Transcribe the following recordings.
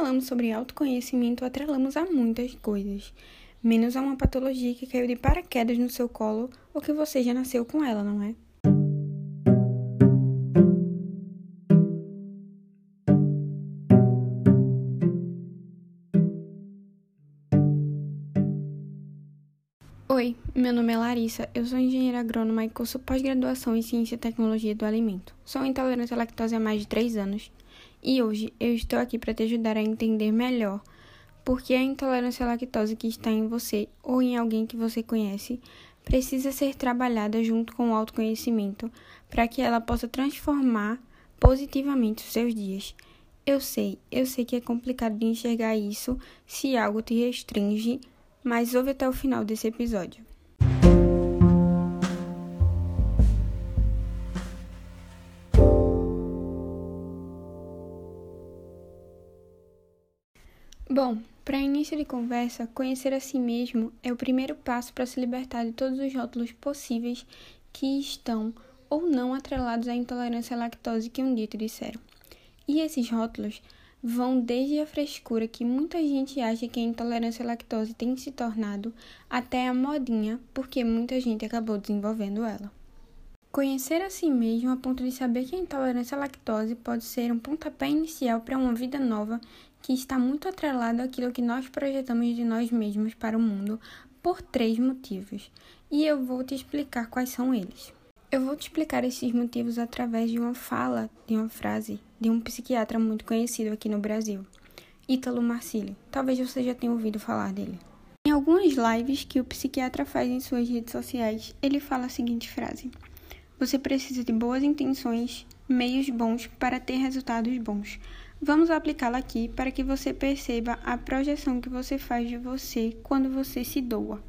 falamos sobre autoconhecimento, atrelamos a muitas coisas, menos a uma patologia que caiu de paraquedas no seu colo ou que você já nasceu com ela, não é? Oi, meu nome é Larissa, eu sou engenheira agrônoma e curso pós-graduação em Ciência e Tecnologia do Alimento. Sou intolerante à lactose há mais de 3 anos e hoje eu estou aqui para te ajudar a entender melhor por que a intolerância à lactose que está em você ou em alguém que você conhece precisa ser trabalhada junto com o autoconhecimento para que ela possa transformar positivamente os seus dias. Eu sei, eu sei que é complicado de enxergar isso se algo te restringe mas ouve até o final desse episódio. Bom, para início de conversa, conhecer a si mesmo é o primeiro passo para se libertar de todos os rótulos possíveis que estão ou não atrelados à intolerância à lactose que um dia te disseram. E esses rótulos vão desde a frescura que muita gente acha que a intolerância à lactose tem se tornado, até a modinha, porque muita gente acabou desenvolvendo ela. Conhecer a si mesmo a ponto de saber que a intolerância à lactose pode ser um pontapé inicial para uma vida nova que está muito atrelado àquilo que nós projetamos de nós mesmos para o mundo por três motivos, e eu vou te explicar quais são eles. Eu vou te explicar esses motivos através de uma fala, de uma frase, de um psiquiatra muito conhecido aqui no Brasil, Ítalo Marcilli. Talvez você já tenha ouvido falar dele. Em algumas lives que o psiquiatra faz em suas redes sociais, ele fala a seguinte frase: Você precisa de boas intenções, meios bons para ter resultados bons. Vamos aplicá-la aqui para que você perceba a projeção que você faz de você quando você se doa.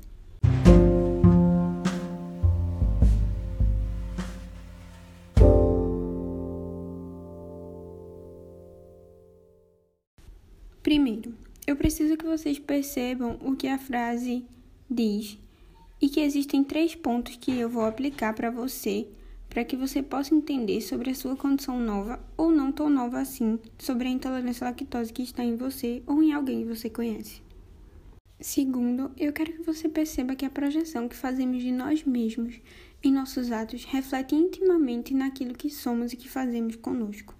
Primeiro, eu preciso que vocês percebam o que a frase diz e que existem três pontos que eu vou aplicar para você, para que você possa entender sobre a sua condição nova ou não tão nova assim, sobre a intolerância à lactose que está em você ou em alguém que você conhece. Segundo, eu quero que você perceba que a projeção que fazemos de nós mesmos em nossos atos reflete intimamente naquilo que somos e que fazemos conosco.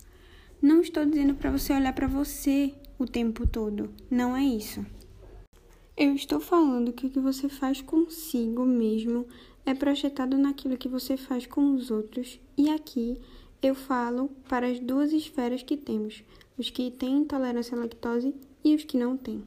Não estou dizendo para você olhar para você o tempo todo. Não é isso. Eu estou falando que o que você faz consigo mesmo é projetado naquilo que você faz com os outros, e aqui eu falo para as duas esferas que temos: os que têm intolerância à lactose e os que não têm.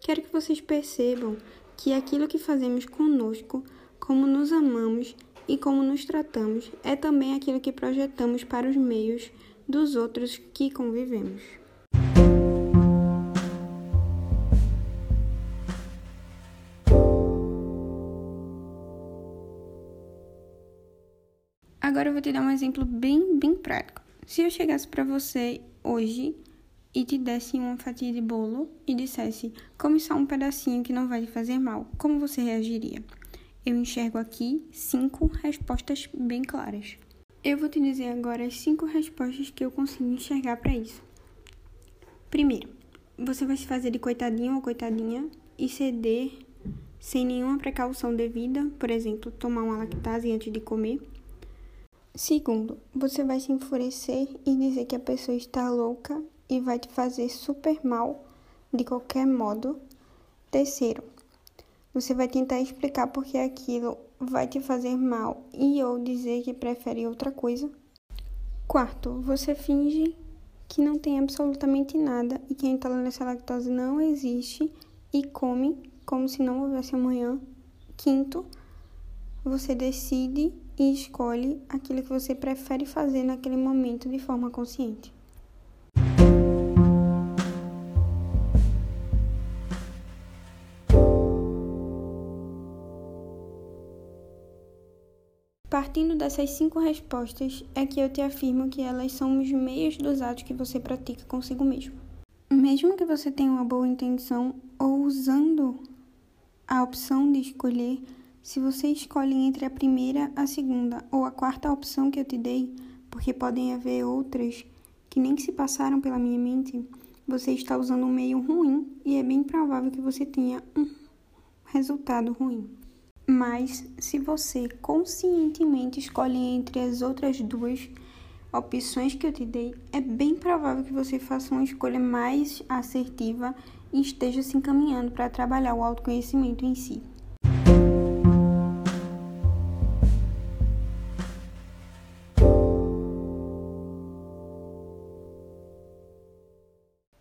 Quero que vocês percebam que aquilo que fazemos conosco, como nos amamos e como nos tratamos, é também aquilo que projetamos para os meios dos outros que convivemos. Agora eu vou te dar um exemplo bem, bem prático. Se eu chegasse para você hoje e te desse uma fatia de bolo e dissesse, come só um pedacinho que não vai lhe fazer mal, como você reagiria? Eu enxergo aqui cinco respostas bem claras. Eu vou te dizer agora as cinco respostas que eu consigo enxergar para isso. Primeiro, você vai se fazer de coitadinho ou coitadinha e ceder sem nenhuma precaução devida, por exemplo, tomar uma lactase antes de comer. Segundo, você vai se enfurecer e dizer que a pessoa está louca e vai te fazer super mal de qualquer modo. Terceiro, você vai tentar explicar porque aquilo vai te fazer mal e ou dizer que prefere outra coisa. Quarto, você finge que não tem absolutamente nada e que a intolerância à lactose não existe e come como se não houvesse amanhã. Quinto, você decide e escolhe aquilo que você prefere fazer naquele momento de forma consciente. Partindo dessas cinco respostas, é que eu te afirmo que elas são os meios dos atos que você pratica consigo mesmo. Mesmo que você tenha uma boa intenção ou usando a opção de escolher se você escolhe entre a primeira, a segunda ou a quarta opção que eu te dei, porque podem haver outras que nem se passaram pela minha mente, você está usando um meio ruim e é bem provável que você tenha um resultado ruim. Mas se você conscientemente escolhe entre as outras duas opções que eu te dei, é bem provável que você faça uma escolha mais assertiva e esteja se encaminhando para trabalhar o autoconhecimento em si.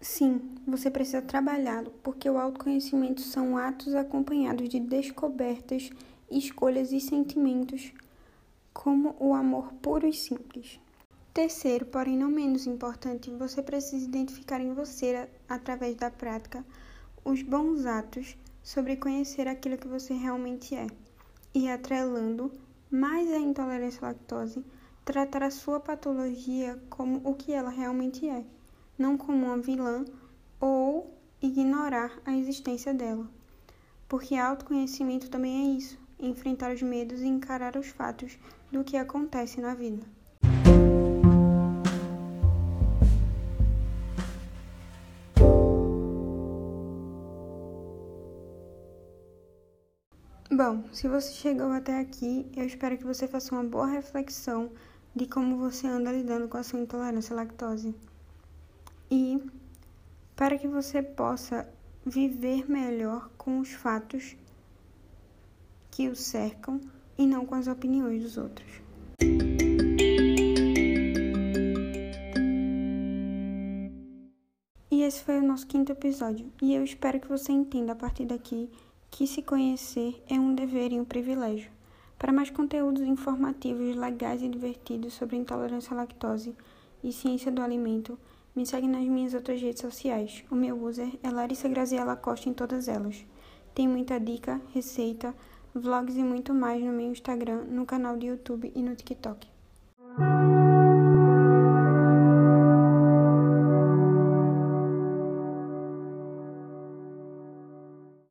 Sim, você precisa trabalhá-lo, porque o autoconhecimento são atos acompanhados de descobertas, escolhas e sentimentos, como o amor puro e simples. Terceiro, porém não menos importante, você precisa identificar em você, através da prática, os bons atos sobre conhecer aquilo que você realmente é e, atrelando mais a intolerância à lactose, tratar a sua patologia como o que ela realmente é não como uma vilã ou ignorar a existência dela. Porque autoconhecimento também é isso: enfrentar os medos e encarar os fatos do que acontece na vida. Bom, se você chegou até aqui, eu espero que você faça uma boa reflexão de como você anda lidando com a sua intolerância à lactose e para que você possa viver melhor com os fatos que o cercam e não com as opiniões dos outros. E esse foi o nosso quinto episódio, e eu espero que você entenda a partir daqui que se conhecer é um dever e um privilégio. Para mais conteúdos informativos, legais e divertidos sobre intolerância à lactose e ciência do alimento, me segue nas minhas outras redes sociais. O meu user é Larissa Graziela Costa em todas elas. Tem muita dica, receita, vlogs e muito mais no meu Instagram, no canal do YouTube e no TikTok.